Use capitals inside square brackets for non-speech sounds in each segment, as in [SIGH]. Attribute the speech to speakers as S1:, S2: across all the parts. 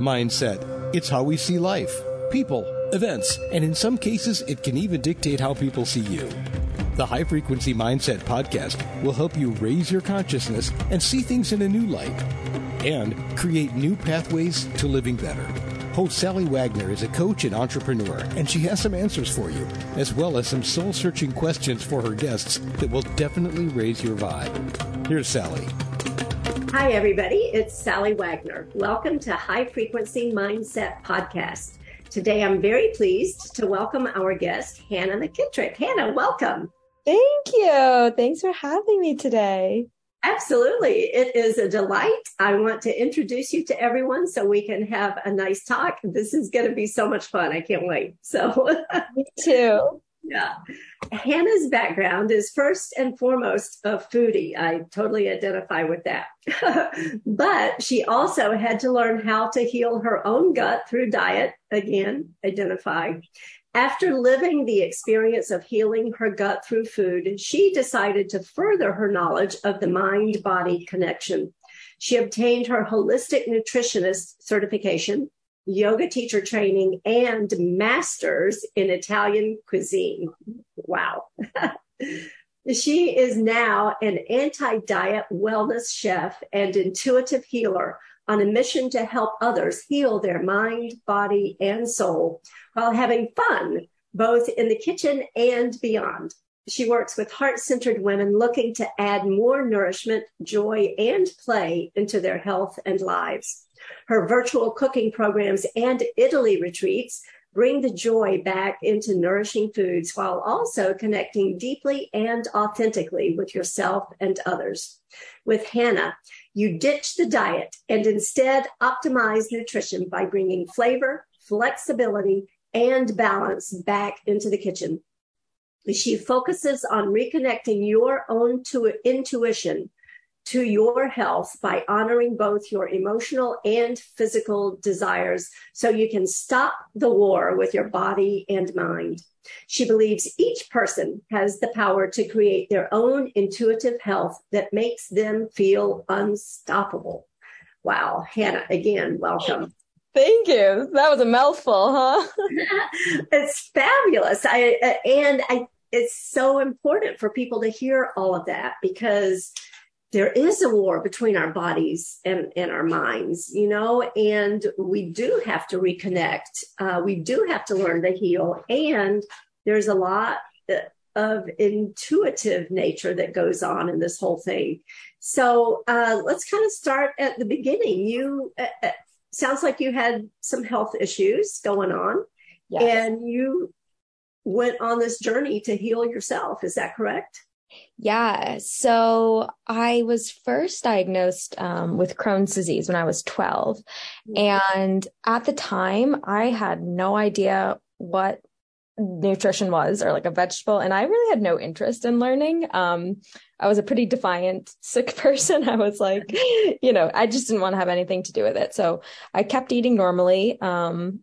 S1: Mindset. It's how we see life, people, events, and in some cases, it can even dictate how people see you. The High Frequency Mindset podcast will help you raise your consciousness and see things in a new light and create new pathways to living better. Host Sally Wagner is a coach and entrepreneur, and she has some answers for you, as well as some soul searching questions for her guests that will definitely raise your vibe. Here's Sally.
S2: Hi, everybody. It's Sally Wagner. Welcome to High Frequency Mindset Podcast. Today, I'm very pleased to welcome our guest, Hannah McKitrick. Hannah, welcome.
S3: Thank you. Thanks for having me today.
S2: Absolutely. It is a delight. I want to introduce you to everyone so we can have a nice talk. This is going to be so much fun. I can't wait. So, [LAUGHS]
S3: me too.
S2: Yeah. Hannah's background is first and foremost a foodie. I totally identify with that. [LAUGHS] but she also had to learn how to heal her own gut through diet. Again, identify. After living the experience of healing her gut through food, she decided to further her knowledge of the mind body connection. She obtained her holistic nutritionist certification, yoga teacher training, and master's in Italian cuisine. Wow. [LAUGHS] she is now an anti diet wellness chef and intuitive healer on a mission to help others heal their mind, body, and soul while having fun, both in the kitchen and beyond. She works with heart centered women looking to add more nourishment, joy, and play into their health and lives. Her virtual cooking programs and Italy retreats bring the joy back into nourishing foods while also connecting deeply and authentically with yourself and others. With Hannah, you ditch the diet and instead optimize nutrition by bringing flavor, flexibility, and balance back into the kitchen. She focuses on reconnecting your own intuition to your health by honoring both your emotional and physical desires so you can stop the war with your body and mind. She believes each person has the power to create their own intuitive health that makes them feel unstoppable. Wow. Hannah, again, welcome.
S3: Thank you. That was a mouthful, huh? [LAUGHS]
S2: it's fabulous. I, uh, and I, it's so important for people to hear all of that because there is a war between our bodies and, and our minds, you know, and we do have to reconnect. Uh, we do have to learn to heal. And there's a lot of intuitive nature that goes on in this whole thing. So uh, let's kind of start at the beginning. You uh, uh sounds like you had some health issues going on, yes. and you went on this journey to heal yourself. Is that correct?
S3: Yeah. So I was first diagnosed um, with Crohn's disease when I was 12. Mm-hmm. And at the time, I had no idea what nutrition was or like a vegetable. And I really had no interest in learning. Um, I was a pretty defiant, sick [LAUGHS] person. I was like, you know, I just didn't want to have anything to do with it. So I kept eating normally. Um,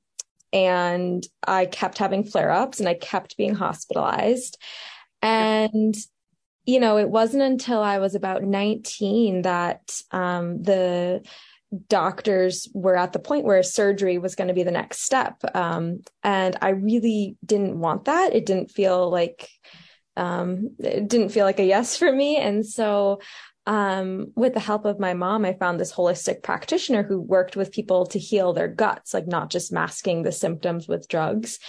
S3: and I kept having flare ups and I kept being hospitalized. And you know, it wasn't until I was about 19 that um, the doctors were at the point where surgery was going to be the next step. Um, and I really didn't want that. It didn't feel like, um, it didn't feel like a yes for me. And so, um, with the help of my mom, I found this holistic practitioner who worked with people to heal their guts, like not just masking the symptoms with drugs.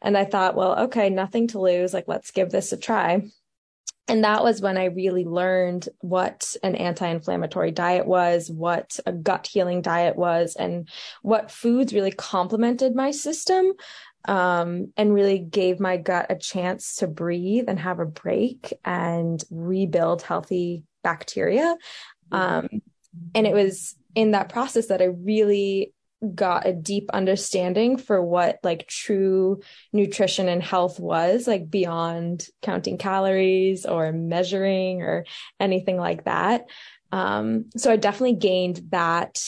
S3: And I thought, well, okay, nothing to lose. Like, let's give this a try and that was when I really learned what an anti-inflammatory diet was, what a gut healing diet was, and what foods really complemented my system. Um, and really gave my gut a chance to breathe and have a break and rebuild healthy bacteria. Um, and it was in that process that I really got a deep understanding for what like true nutrition and health was like beyond counting calories or measuring or anything like that. Um so i definitely gained that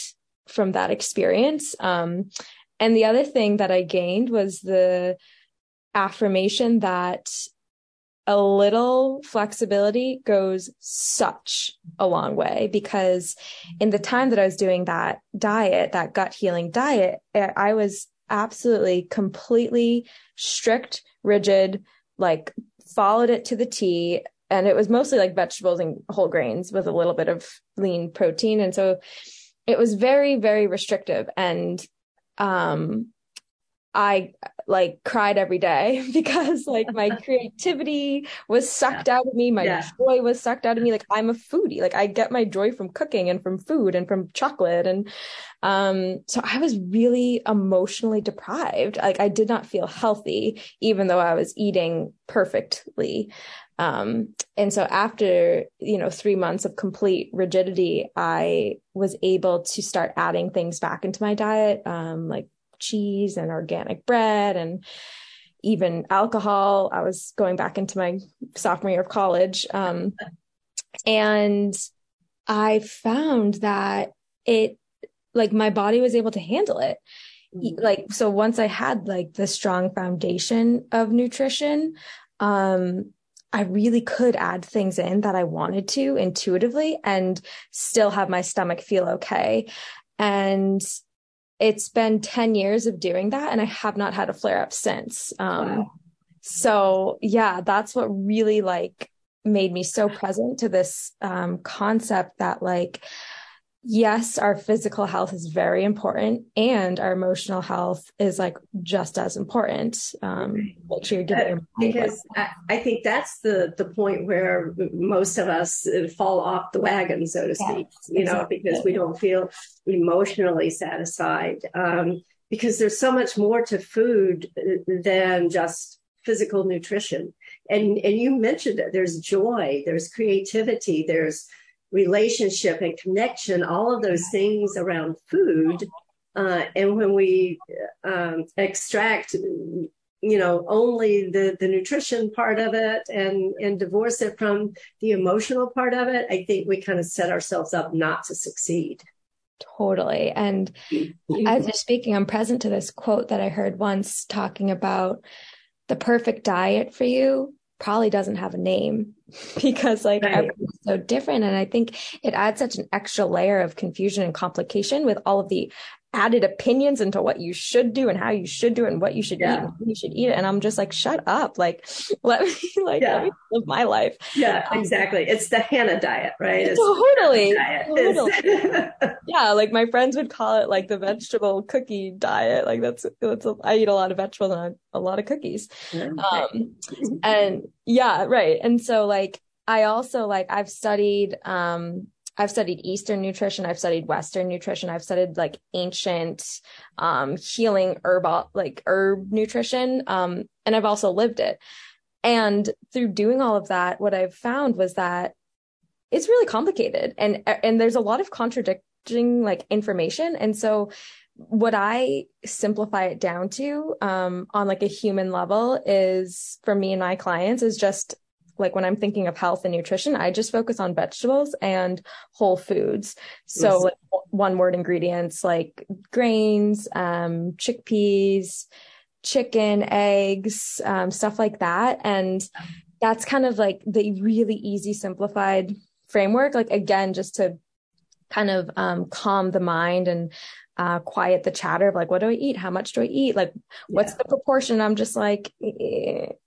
S3: from that experience. Um and the other thing that i gained was the affirmation that a little flexibility goes such a long way because in the time that I was doing that diet, that gut healing diet, I was absolutely completely strict, rigid, like followed it to the T. And it was mostly like vegetables and whole grains with a little bit of lean protein. And so it was very, very restrictive. And um, I like cried every day [LAUGHS] because like my [LAUGHS] creativity was sucked yeah. out of me. My yeah. joy was sucked out of me. Like I'm a foodie. Like I get my joy from cooking and from food and from chocolate. And um, so I was really emotionally deprived. Like I did not feel healthy, even though I was eating perfectly. Um, and so after, you know, three months of complete rigidity, I was able to start adding things back into my diet, um, like cheese and organic bread and even alcohol. I was going back into my sophomore year of college. Um, and I found that it, like, my body was able to handle it. Mm-hmm. Like, so once I had like the strong foundation of nutrition, um, I really could add things in that I wanted to intuitively and still have my stomach feel okay. And it's been 10 years of doing that and I have not had a flare up since. Um, wow. so yeah, that's what really like made me so present to this um, concept that like yes, our physical health is very important and our emotional health is like just as important. Um, make sure you're giving uh,
S2: because I, I, think that's the, the point where most of us fall off the wagon, so to speak, yeah, you know, because we don't feel emotionally satisfied. Um, because there's so much more to food than just physical nutrition. And, and you mentioned it. There's joy, there's creativity, there's, relationship and connection, all of those things around food. Uh, and when we um, extract, you know, only the, the nutrition part of it and, and divorce it from the emotional part of it, I think we kind of set ourselves up not to succeed.
S3: Totally. And as you're speaking, I'm present to this quote that I heard once talking about the perfect diet for you probably doesn't have a name [LAUGHS] because like right. everyone's so different. And I think it adds such an extra layer of confusion and complication with all of the added opinions into what you should do and how you should do it and what you should yeah. eat and you should eat it. And I'm just like, shut up. Like, [LAUGHS] let me, like, yeah. let me live my life.
S2: Yeah, um, exactly. It's the Hannah diet, right? It's
S3: totally. Diet. Totally. [LAUGHS] yeah. Like my friends would call it like the vegetable cookie diet. Like that's, that's, a, I eat a lot of vegetables and a lot of cookies. Um, [LAUGHS] and yeah, right. And so like, I also like, I've studied, um, I've studied Eastern nutrition. I've studied Western nutrition. I've studied like ancient, um, healing herb, like herb nutrition. Um, and I've also lived it. And through doing all of that, what I've found was that it's really complicated and, and there's a lot of contradicting like information. And so what I simplify it down to, um, on like a human level is for me and my clients is just like when I'm thinking of health and nutrition, I just focus on vegetables and whole foods. So yes. like one word ingredients like grains, um, chickpeas, chicken, eggs, um, stuff like that. And that's kind of like the really easy simplified framework. Like again, just to kind of um, calm the mind and uh, quiet the chatter of like, what do I eat? How much do I eat? Like, what's yeah. the proportion? I'm just like, it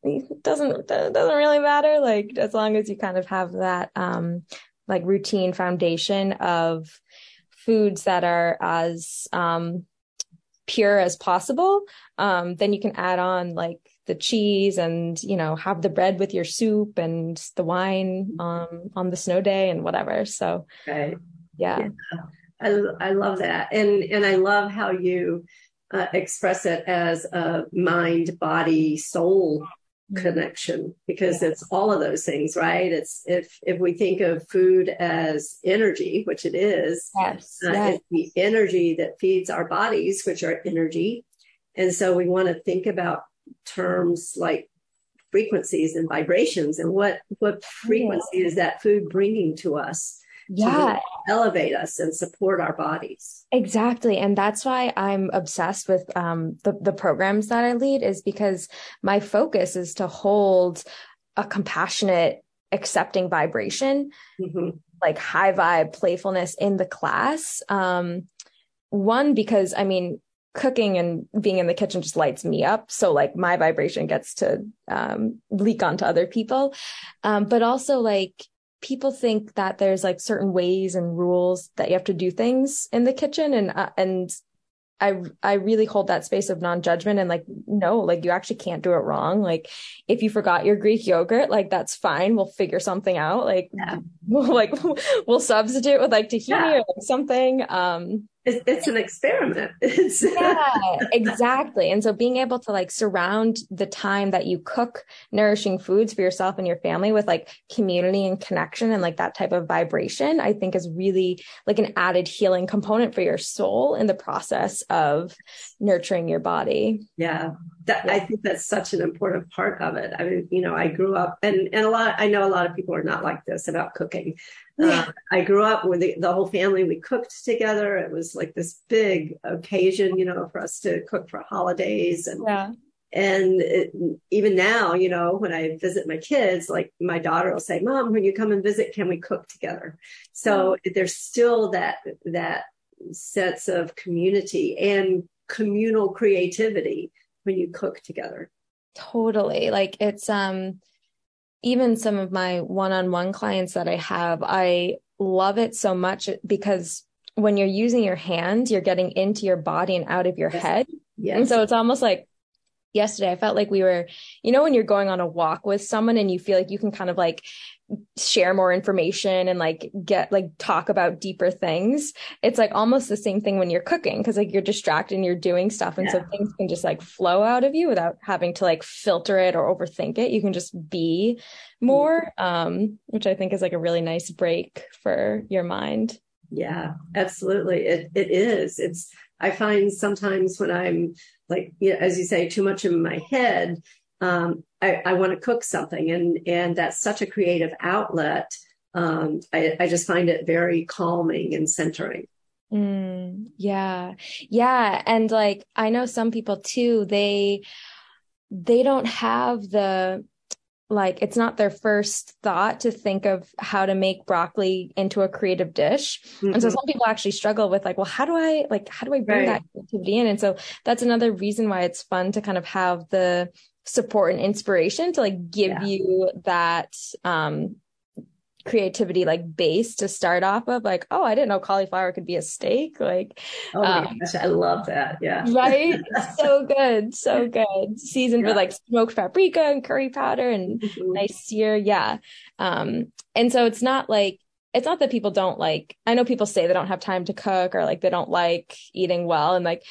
S3: doesn't, doesn't really matter. Like, as long as you kind of have that, um, like routine foundation of foods that are as, um, pure as possible, um, then you can add on like the cheese and, you know, have the bread with your soup and the wine, um, on the snow day and whatever. So,
S2: right.
S3: yeah. yeah.
S2: I, I love that. And, and I love how you uh, express it as a mind, body, soul connection because it's all of those things, right? It's if, if we think of food as energy, which it is,
S3: yes,
S2: uh,
S3: yes.
S2: it's the energy that feeds our bodies, which are energy. And so we want to think about terms like frequencies and vibrations and what, what frequency yeah. is that food bringing to us?
S3: Yeah
S2: elevate us and support our bodies
S3: exactly and that's why i'm obsessed with um, the, the programs that i lead is because my focus is to hold a compassionate, accepting vibration, mm-hmm. like high vibe playfulness in the class. Um, one, because I mean, cooking and being in the kitchen just lights me up. So like my vibration gets to um, leak onto other people. Um, but also like people think that there's like certain ways and rules that you have to do things in the kitchen and uh, and I I really hold that space of non-judgment and like no like you actually can't do it wrong like if you forgot your Greek yogurt like that's fine we'll figure something out like yeah. [LAUGHS] we'll, like [LAUGHS] we'll substitute with like tahini yeah. or like something um
S2: it's, it's an experiment. [LAUGHS] It's
S3: yeah, exactly. And so being able to like surround the time that you cook nourishing foods for yourself and your family with like community and connection and like that type of vibration, I think is really like an added healing component for your soul in the process of nurturing your body.
S2: Yeah. That, yeah. I think that's such an important part of it. I mean, you know, I grew up and, and a lot, I know a lot of people are not like this about cooking. Uh, I grew up with the, the, whole family. We cooked together. It was like this big occasion, you know, for us to cook for holidays and yeah. and it, even now, you know, when I visit my kids, like my daughter will say, "Mom, when you come and visit, can we cook together?" So yeah. there's still that that sense of community and communal creativity when you cook together.
S3: Totally. Like it's um even some of my one-on-one clients that I have, I love it so much because when you're using your hand, you're getting into your body and out of your yes. head. Yes. And so it's almost like yesterday, I felt like we were, you know, when you're going on a walk with someone and you feel like you can kind of like share more information and like get like talk about deeper things it's like almost the same thing when you're cooking because like you're distracted and you're doing stuff and yeah. so things can just like flow out of you without having to like filter it or overthink it you can just be more um which i think is like a really nice break for your mind
S2: yeah absolutely it it is it's i find sometimes when i'm like you know, as you say too much in my head um, I, I want to cook something, and and that's such a creative outlet. Um, I, I just find it very calming and centering.
S3: Mm, yeah, yeah, and like I know some people too. They they don't have the like it's not their first thought to think of how to make broccoli into a creative dish mm-hmm. and so mm-hmm. some people actually struggle with like well how do i like how do i bring right. that creativity in and so that's another reason why it's fun to kind of have the support and inspiration to like give yeah. you that um creativity like base to start off of like oh i didn't know cauliflower could be a steak like
S2: oh my um, gosh i love that yeah
S3: right [LAUGHS] so good so good seasoned yeah. with like smoked paprika and curry powder and mm-hmm. nice sear yeah um and so it's not like it's not that people don't like i know people say they don't have time to cook or like they don't like eating well and like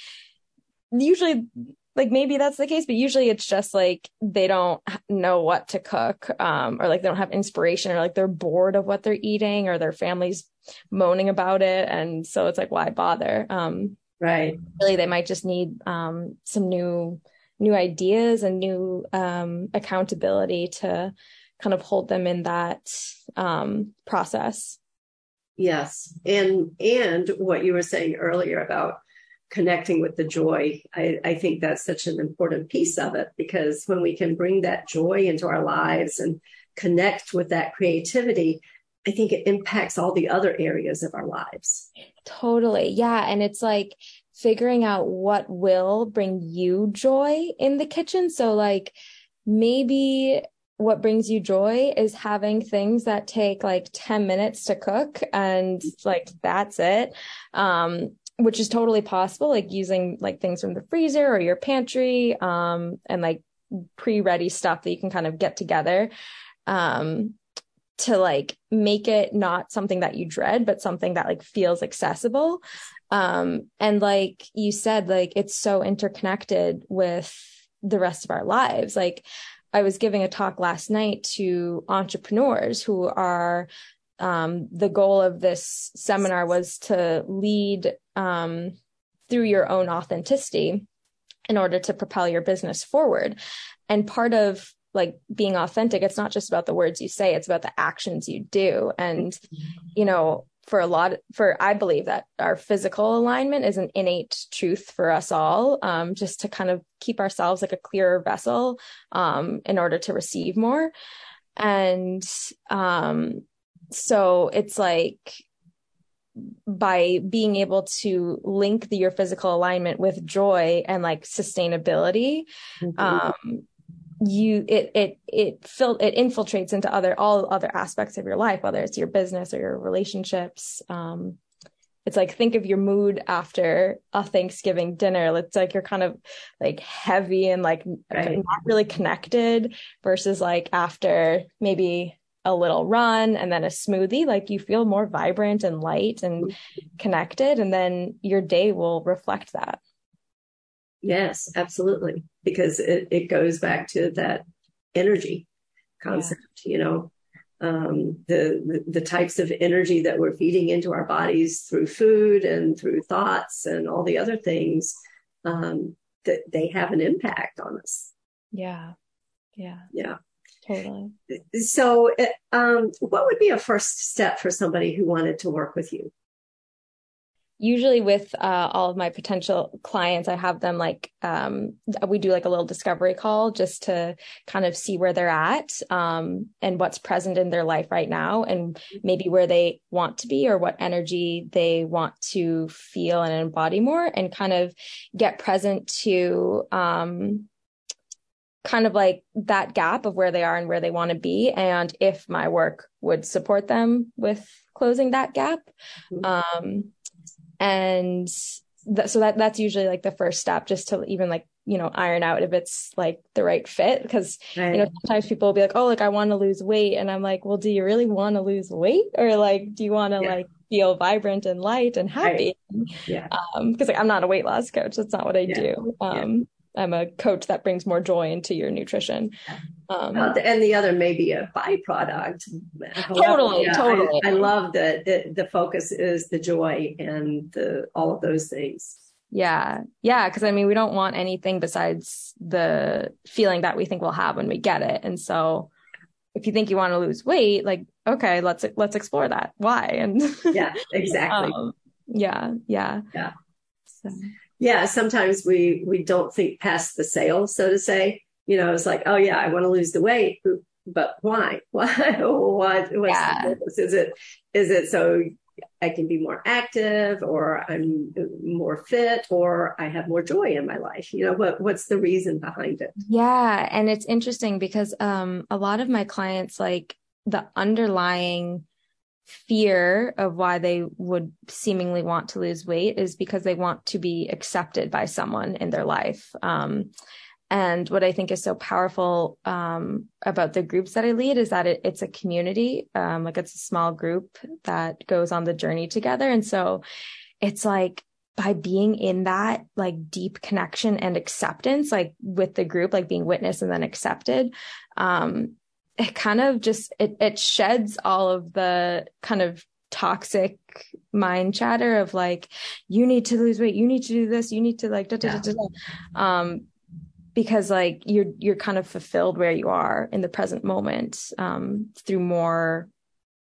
S3: usually like maybe that's the case but usually it's just like they don't know what to cook um or like they don't have inspiration or like they're bored of what they're eating or their family's moaning about it and so it's like why bother? Um
S2: right.
S3: really they might just need um some new new ideas and new um accountability to kind of hold them in that um process.
S2: Yes. And and what you were saying earlier about connecting with the joy. I, I, think that's such an important piece of it because when we can bring that joy into our lives and connect with that creativity, I think it impacts all the other areas of our lives.
S3: Totally. Yeah. And it's like figuring out what will bring you joy in the kitchen. So, like, maybe what brings you joy is having things that take like 10 minutes to cook and like that's it um which is totally possible, like using like things from the freezer or your pantry, um, and like pre-ready stuff that you can kind of get together, um, to like make it not something that you dread, but something that like feels accessible. Um, and like you said, like it's so interconnected with the rest of our lives. Like I was giving a talk last night to entrepreneurs who are um, the goal of this seminar was to lead um, through your own authenticity in order to propel your business forward. And part of like being authentic, it's not just about the words you say, it's about the actions you do. And, you know, for a lot for i believe that our physical alignment is an innate truth for us all um, just to kind of keep ourselves like a clearer vessel um, in order to receive more And um, so it's like by being able to link the, your physical alignment with joy and like sustainability, mm-hmm. um, you it it it fil- it infiltrates into other all other aspects of your life, whether it's your business or your relationships. Um, it's like think of your mood after a Thanksgiving dinner. It's like you're kind of like heavy and like right. not really connected versus like after maybe a little run and then a smoothie, like you feel more vibrant and light and connected. And then your day will reflect that.
S2: Yes, absolutely. Because it, it goes back to that energy concept, yeah. you know, um, the, the, the types of energy that we're feeding into our bodies through food and through thoughts and all the other things um, that they have an impact on us.
S3: Yeah. Yeah.
S2: Yeah.
S3: Totally.
S2: So, um, what would be a first step for somebody who wanted to work with you?
S3: Usually, with uh, all of my potential clients, I have them like um, we do like a little discovery call just to kind of see where they're at um, and what's present in their life right now, and maybe where they want to be or what energy they want to feel and embody more, and kind of get present to um, kind of like that gap of where they are and where they want to be and if my work would support them with closing that gap mm-hmm. um and th- so that that's usually like the first step just to even like you know iron out if it's like the right fit because right. you know sometimes people will be like oh like i want to lose weight and i'm like well do you really want to lose weight or like do you want to yeah. like feel vibrant and light and happy
S2: right. yeah
S3: um because like i'm not a weight loss coach that's not what i yeah. do um I'm a coach that brings more joy into your nutrition.
S2: Um, and the other may be a byproduct.
S3: Totally, yeah, totally.
S2: I, I love that the, the focus is the joy and the all of those things.
S3: Yeah. Yeah. Cause I mean, we don't want anything besides the feeling that we think we'll have when we get it. And so if you think you want to lose weight, like, okay, let's, let's explore that. Why? [LAUGHS] And
S2: yeah, exactly. um,
S3: yeah. Yeah.
S2: Yeah. So yeah, sometimes we, we don't think past the sale, so to say. You know, it's like, oh yeah, I want to lose the weight, but why? [LAUGHS] Why? Why? What's yeah. Is it, is it so I can be more active or I'm more fit or I have more joy in my life. You know, what, what's the reason behind it?
S3: Yeah. And it's interesting because, um, a lot of my clients, like the underlying fear of why they would seemingly want to lose weight is because they want to be accepted by someone in their life. Um, and what I think is so powerful um, about the groups that I lead is that it, it's a community, um, like it's a small group that goes on the journey together. And so it's like by being in that like deep connection and acceptance, like with the group, like being witnessed and then accepted, um, it kind of just it it sheds all of the kind of toxic mind chatter of like you need to lose weight you need to do this you need to like da, da, da, um because like you're you're kind of fulfilled where you are in the present moment um through more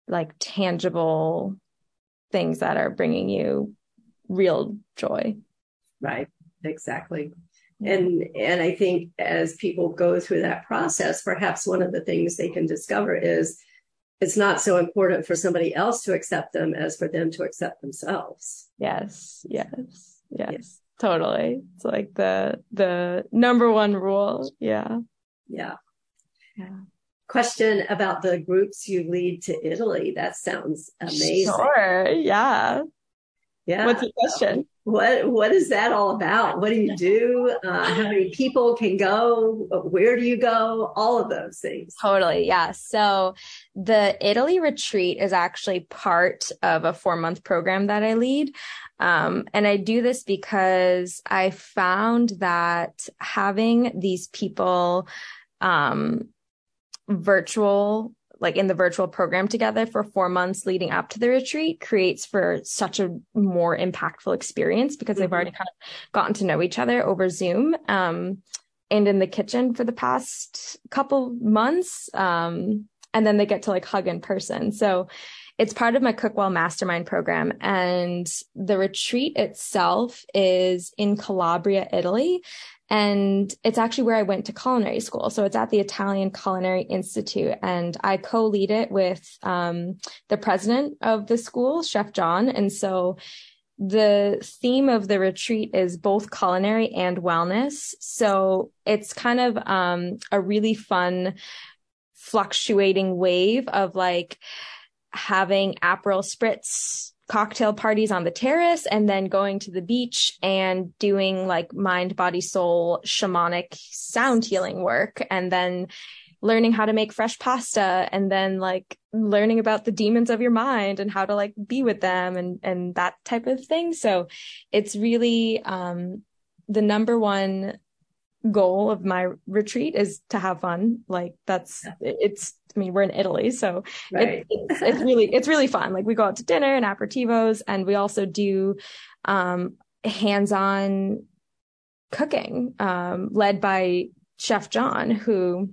S3: like tangible things that are bringing you real joy.
S2: Right. Exactly and, and I think as people go through that process, perhaps one of the things they can discover is it's not so important for somebody else to accept them as for them to accept themselves.
S3: Yes. Yes. Yes. yes. Totally. It's like the, the number one rule. Yeah.
S2: Yeah. Yeah. Question about the groups you lead to Italy. That sounds amazing.
S3: Sure. Yeah.
S2: Yeah.
S3: What's the question?
S2: What What is that all about? What do you do? Uh, how many people can go? Where do you go? All of those things.
S3: Totally. Yeah. So the Italy retreat is actually part of a four month program that I lead. Um, and I do this because I found that having these people, um, virtual like in the virtual program together for four months leading up to the retreat creates for such a more impactful experience because mm-hmm. they've already kind of gotten to know each other over Zoom. Um, and in the kitchen for the past couple months. Um, and then they get to like hug in person. So it's part of my Cookwell Mastermind program. And the retreat itself is in Calabria, Italy. And it's actually where I went to culinary school. So it's at the Italian Culinary Institute, and I co-lead it with um, the president of the school, Chef John. And so the theme of the retreat is both culinary and wellness. So it's kind of um, a really fun, fluctuating wave of like having Aperol spritz cocktail parties on the terrace and then going to the beach and doing like mind, body, soul, shamanic sound healing work. And then learning how to make fresh pasta and then like learning about the demons of your mind and how to like be with them and, and that type of thing. So it's really, um, the number one goal of my retreat is to have fun. Like that's, it's, I mean, we're in Italy, so right. it, it's, it's really, it's really fun. Like we go out to dinner and aperitivos and we also do, um, hands-on cooking, um, led by Chef John, who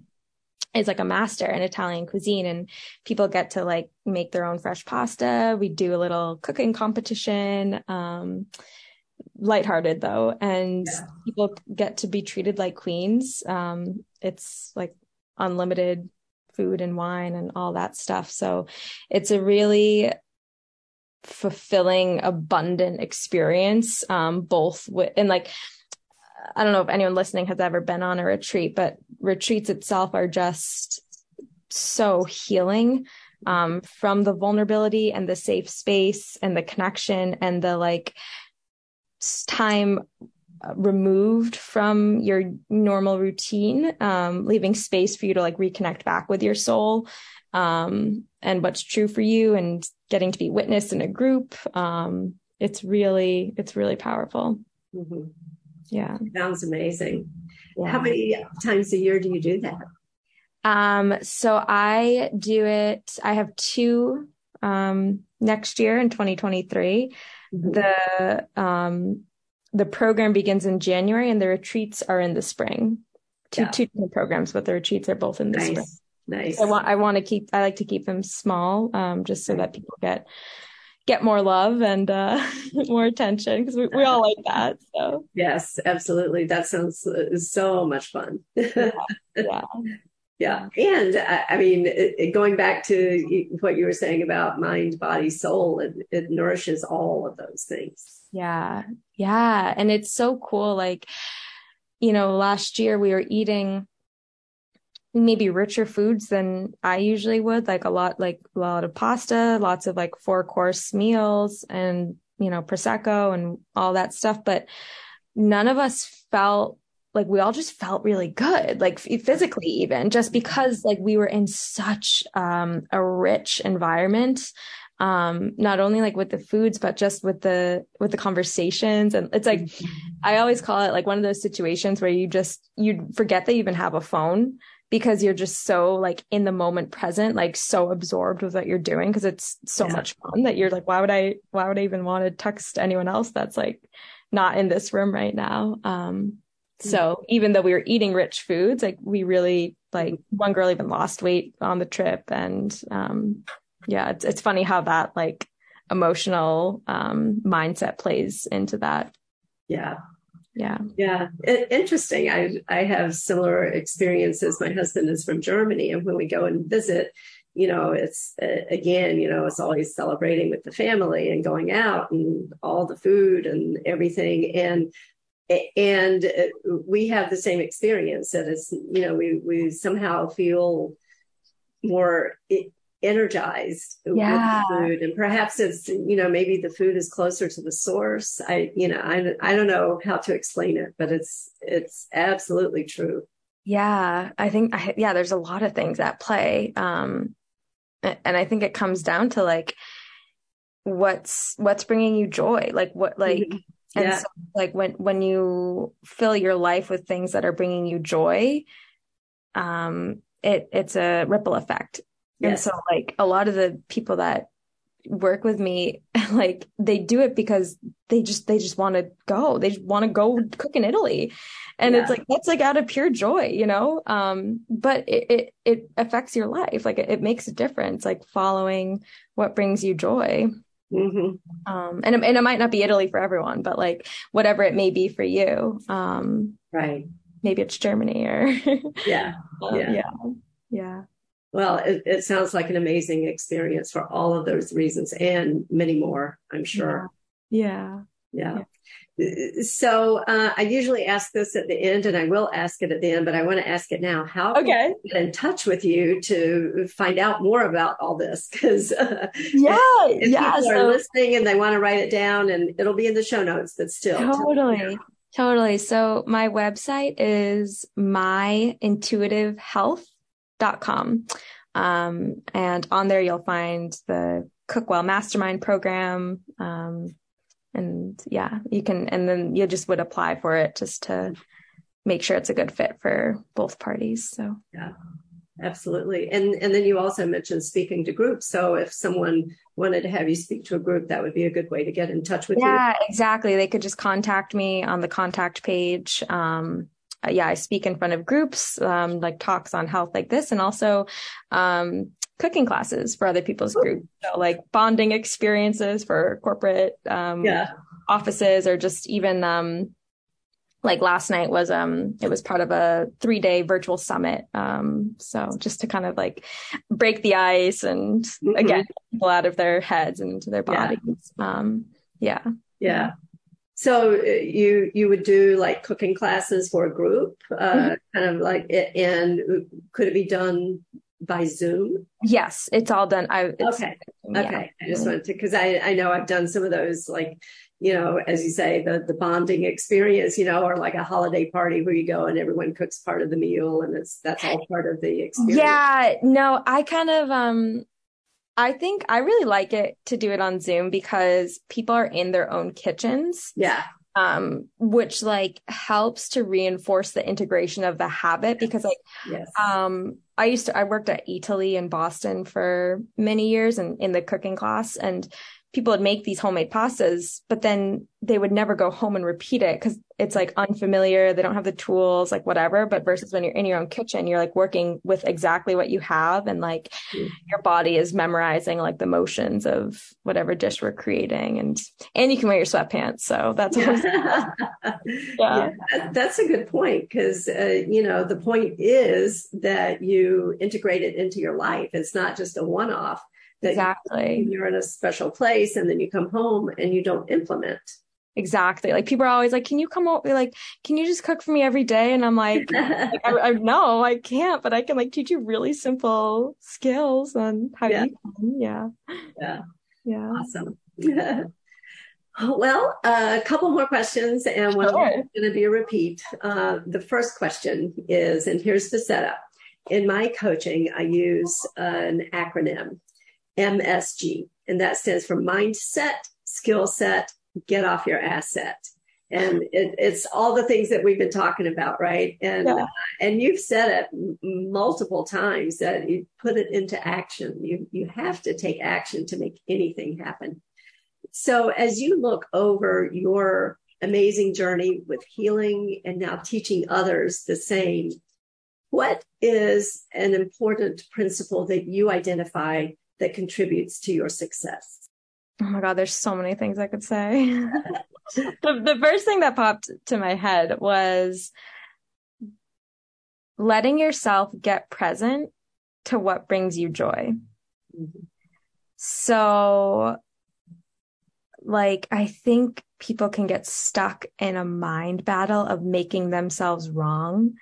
S3: is like a master in Italian cuisine and people get to like make their own fresh pasta. We do a little cooking competition. Um, lighthearted though, and yeah. people get to be treated like queens. Um, it's like unlimited food and wine and all that stuff. So it's a really fulfilling, abundant experience, um, both with, and like, I don't know if anyone listening has ever been on a retreat, but retreats itself are just so healing um, from the vulnerability and the safe space and the connection and the like time uh, removed from your normal routine, um, leaving space for you to like reconnect back with your soul um, and what's true for you and getting to be witnessed in a group. Um, it's really, it's really powerful. Mm-hmm. Yeah.
S2: Sounds amazing. Yeah. How many times a year do you do that?
S3: Um, so I do it, I have two, um, next year in 2023. Mm-hmm. The, um, the program begins in January and the retreats are in the spring. Two, yeah. two different programs, but the retreats are both in the
S2: nice.
S3: spring.
S2: Nice.
S3: I want, I want to keep, I like to keep them small, um, just so that people get, get more love and uh, [LAUGHS] more attention because we, we all like that. So
S2: yes, absolutely. That sounds so much fun. [LAUGHS] yeah. yeah. Yeah. And uh, I mean, it, going back to what you were saying about mind, body, soul, it, it nourishes all of those things.
S3: Yeah. Yeah. And it's so cool. Like, you know, last year we were eating maybe richer foods than I usually would, like a lot, like a lot of pasta, lots of like four course meals and, you know, Prosecco and all that stuff. But none of us felt like we all just felt really good, like physically even just because like we were in such, um, a rich environment. Um, not only like with the foods, but just with the, with the conversations. And it's like, I always call it like one of those situations where you just, you forget that you even have a phone because you're just so like in the moment present, like so absorbed with what you're doing because it's so yeah. much fun that you're like, why would I, why would I even want to text anyone else that's like not in this room right now? Um, mm-hmm. So even though we were eating rich foods, like we really like mm-hmm. one girl even lost weight on the trip. And, um, yeah, it's, it's funny how that like emotional, um, mindset plays into that.
S2: Yeah
S3: yeah
S2: yeah it, interesting i i have similar experiences my husband is from germany and when we go and visit you know it's uh, again you know it's always celebrating with the family and going out and all the food and everything and and uh, we have the same experience that it's you know we we somehow feel more energized
S3: yeah.
S2: with food and perhaps it's you know maybe the food is closer to the source i you know i i don't know how to explain it but it's it's absolutely true
S3: yeah i think I, yeah there's a lot of things at play um and i think it comes down to like what's what's bringing you joy like what like mm-hmm. And yeah. so like when when you fill your life with things that are bringing you joy um it it's a ripple effect Yes. And so like a lot of the people that work with me, [LAUGHS] like they do it because they just, they just want to go. They want to go cook in Italy. And yeah. it's like, that's like out of pure joy, you know? Um, but it, it, it affects your life. Like it, it makes a difference, like following what brings you joy. Mm-hmm. Um, and, and it might not be Italy for everyone, but like whatever it may be for you. Um,
S2: right.
S3: Maybe it's Germany or [LAUGHS]
S2: yeah.
S3: Uh, yeah. Yeah. Yeah.
S2: Well, it, it, sounds like an amazing experience for all of those reasons and many more, I'm sure.
S3: Yeah.
S2: Yeah. yeah. So uh, I usually ask this at the end, and I will ask it at the end, but I want to ask it now. How
S3: okay. can
S2: I get in touch with you to find out more about all this? Because uh,
S3: yeah,
S2: if
S3: yeah,
S2: people so, are listening and they want to write it down, and it'll be in the show notes. But still,
S3: totally. Totally. So my website is myintuitivehealth.com. Um, and on there you'll find the Cookwell Mastermind program. Um, and yeah, you can, and then you just would apply for it just to make sure it's a good fit for both parties. So
S2: yeah, absolutely. And and then you also mentioned speaking to groups. So if someone wanted to have you speak to a group, that would be a good way to get in touch with
S3: yeah,
S2: you.
S3: Yeah, exactly. They could just contact me on the contact page. Um, yeah, I speak in front of groups, um, like talks on health like this, and also um, cooking classes for other people's groups. So like bonding experiences for corporate um,
S2: yeah.
S3: offices, or just even um, like last night was um it was part of a three day virtual summit um so just to kind of like break the ice and mm-hmm. again people out of their heads and into their bodies yeah. um yeah
S2: yeah so uh, you you would do like cooking classes for a group, uh, mm-hmm. kind of like, and could it be done by Zoom?
S3: Yes, it's all done. I
S2: okay, yeah. okay. I just wanted to because I I know I've done some of those like you know as you say the the bonding experience you know or like a holiday party where you go and everyone cooks part of the meal and it's that's all part of the experience.
S3: Yeah, no, I kind of um I think I really like it to do it on Zoom because people are in their own kitchens.
S2: Yeah.
S3: Um, which like helps to reinforce the integration of the habit because like
S2: yes.
S3: um I used to I worked at Eataly in Boston for many years and in the cooking class and people would make these homemade pastas, but then they would never go home and repeat it because it's like unfamiliar. They don't have the tools, like whatever. But versus when you're in your own kitchen, you're like working with exactly what you have and like mm. your body is memorizing like the motions of whatever dish we're creating. And, and you can wear your sweatpants. So that's, [LAUGHS]
S2: yeah. yeah. yeah. That's a good point. Cause, uh, you know, the point is that you integrate it into your life. It's not just a one off
S3: that exactly.
S2: you're in a special place and then you come home and you don't implement.
S3: Exactly. Like people are always like can you come over like can you just cook for me every day? And i'm like, like [LAUGHS] I, I, no i can't but i can like teach you really simple skills on how yeah. you can.
S2: Yeah.
S3: Yeah. Yeah.
S2: Awesome. [LAUGHS] Well uh, a couple more questions and one sure. going to be a repeat. Uh, the first question is and here's the setup. In my coaching i use an acronym MSG, and that stands for mindset, skill set, get off your asset. And it, it's all the things that we've been talking about, right? And yeah. uh, and you've said it multiple times that you put it into action. You you have to take action to make anything happen. So as you look over your amazing journey with healing and now teaching others the same, what is an important principle that you identify that contributes to your success?
S3: Oh my God, there's so many things I could say. [LAUGHS] the, the first thing that popped to my head was letting yourself get present to what brings you joy. Mm-hmm. So, like, I think people can get stuck in a mind battle of making themselves wrong.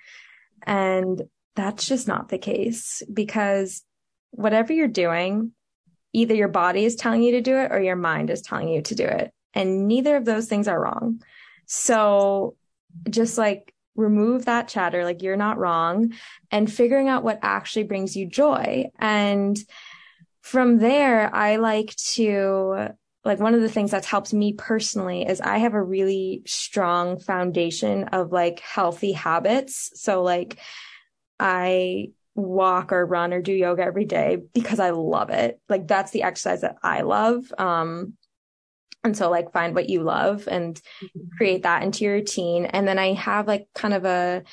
S3: And that's just not the case because whatever you're doing, either your body is telling you to do it or your mind is telling you to do it. And neither of those things are wrong. So just like remove that chatter, like you're not wrong and figuring out what actually brings you joy. And from there, I like to like one of the things that's helped me personally is I have a really strong foundation of like healthy habits. So like I walk or run or do yoga every day because I love it. Like that's the exercise that I love. Um, and so like find what you love and mm-hmm. create that into your routine. And then I have like kind of a,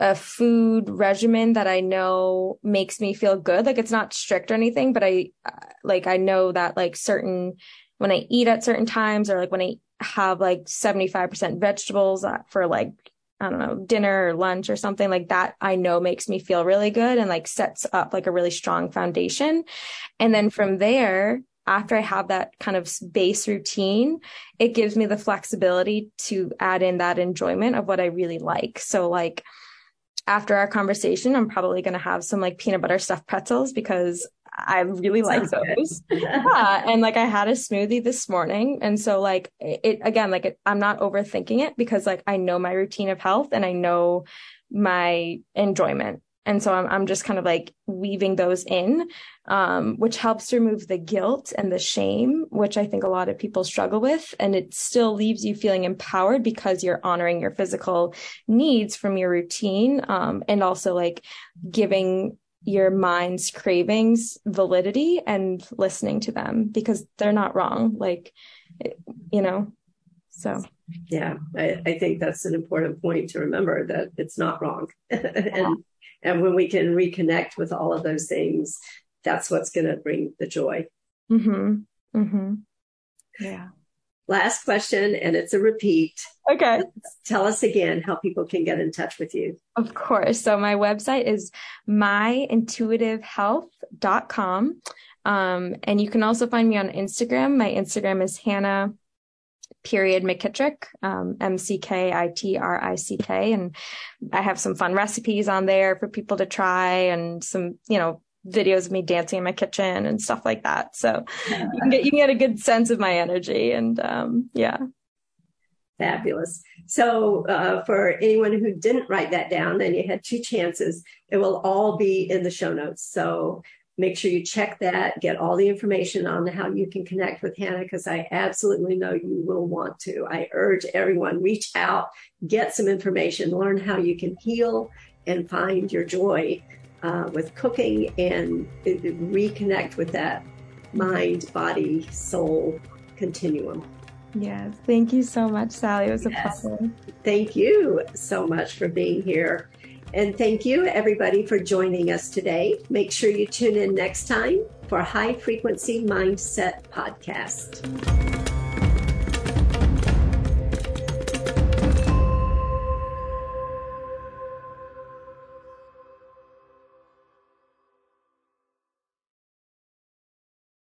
S3: a food regimen that I know makes me feel good. Like it's not strict or anything, but I like I know that like certain when I eat at certain times or like when I have like 75% vegetables for like I don't know, dinner or lunch or something like that, I know makes me feel really good and like sets up like a really strong foundation. And then from there, after I have that kind of base routine, it gives me the flexibility to add in that enjoyment of what I really like. So like after our conversation, I'm probably going to have some like peanut butter stuffed pretzels because I really like those. [LAUGHS] yeah. And like I had a smoothie this morning. And so like it, again, like it, I'm not overthinking it because like I know my routine of health and I know my enjoyment. And so I'm, I'm just kind of like weaving those in, um, which helps remove the guilt and the shame, which I think a lot of people struggle with. And it still leaves you feeling empowered because you're honoring your physical needs from your routine. Um, and also like giving your mind's cravings validity and listening to them because they're not wrong. Like, you know, so.
S2: Yeah, I, I think that's an important point to remember that it's not wrong. [LAUGHS] and, and when we can reconnect with all of those things, that's what's going to bring the joy.
S3: Mm-hmm. Mm-hmm. Yeah.
S2: Last question, and it's a repeat.
S3: Okay.
S2: Tell us again how people can get in touch with you.
S3: Of course. So my website is myintuitivehealth.com. Um, and you can also find me on Instagram. My Instagram is Hannah period McKitrick, um, M C K I T R I C K. And I have some fun recipes on there for people to try and some, you know, videos of me dancing in my kitchen and stuff like that. So you can get you can get a good sense of my energy and um, yeah.
S2: Fabulous. So uh, for anyone who didn't write that down, and you had two chances, it will all be in the show notes. So make sure you check that, get all the information on how you can connect with Hannah, because I absolutely know you will want to. I urge everyone, reach out, get some information, learn how you can heal and find your joy uh, with cooking and reconnect with that mind, body, soul continuum.
S3: Yes. Thank you so much, Sally. It was yes. a pleasure.
S2: Thank you so much for being here. And thank you, everybody, for joining us today. Make sure you tune in next time for High Frequency Mindset Podcast.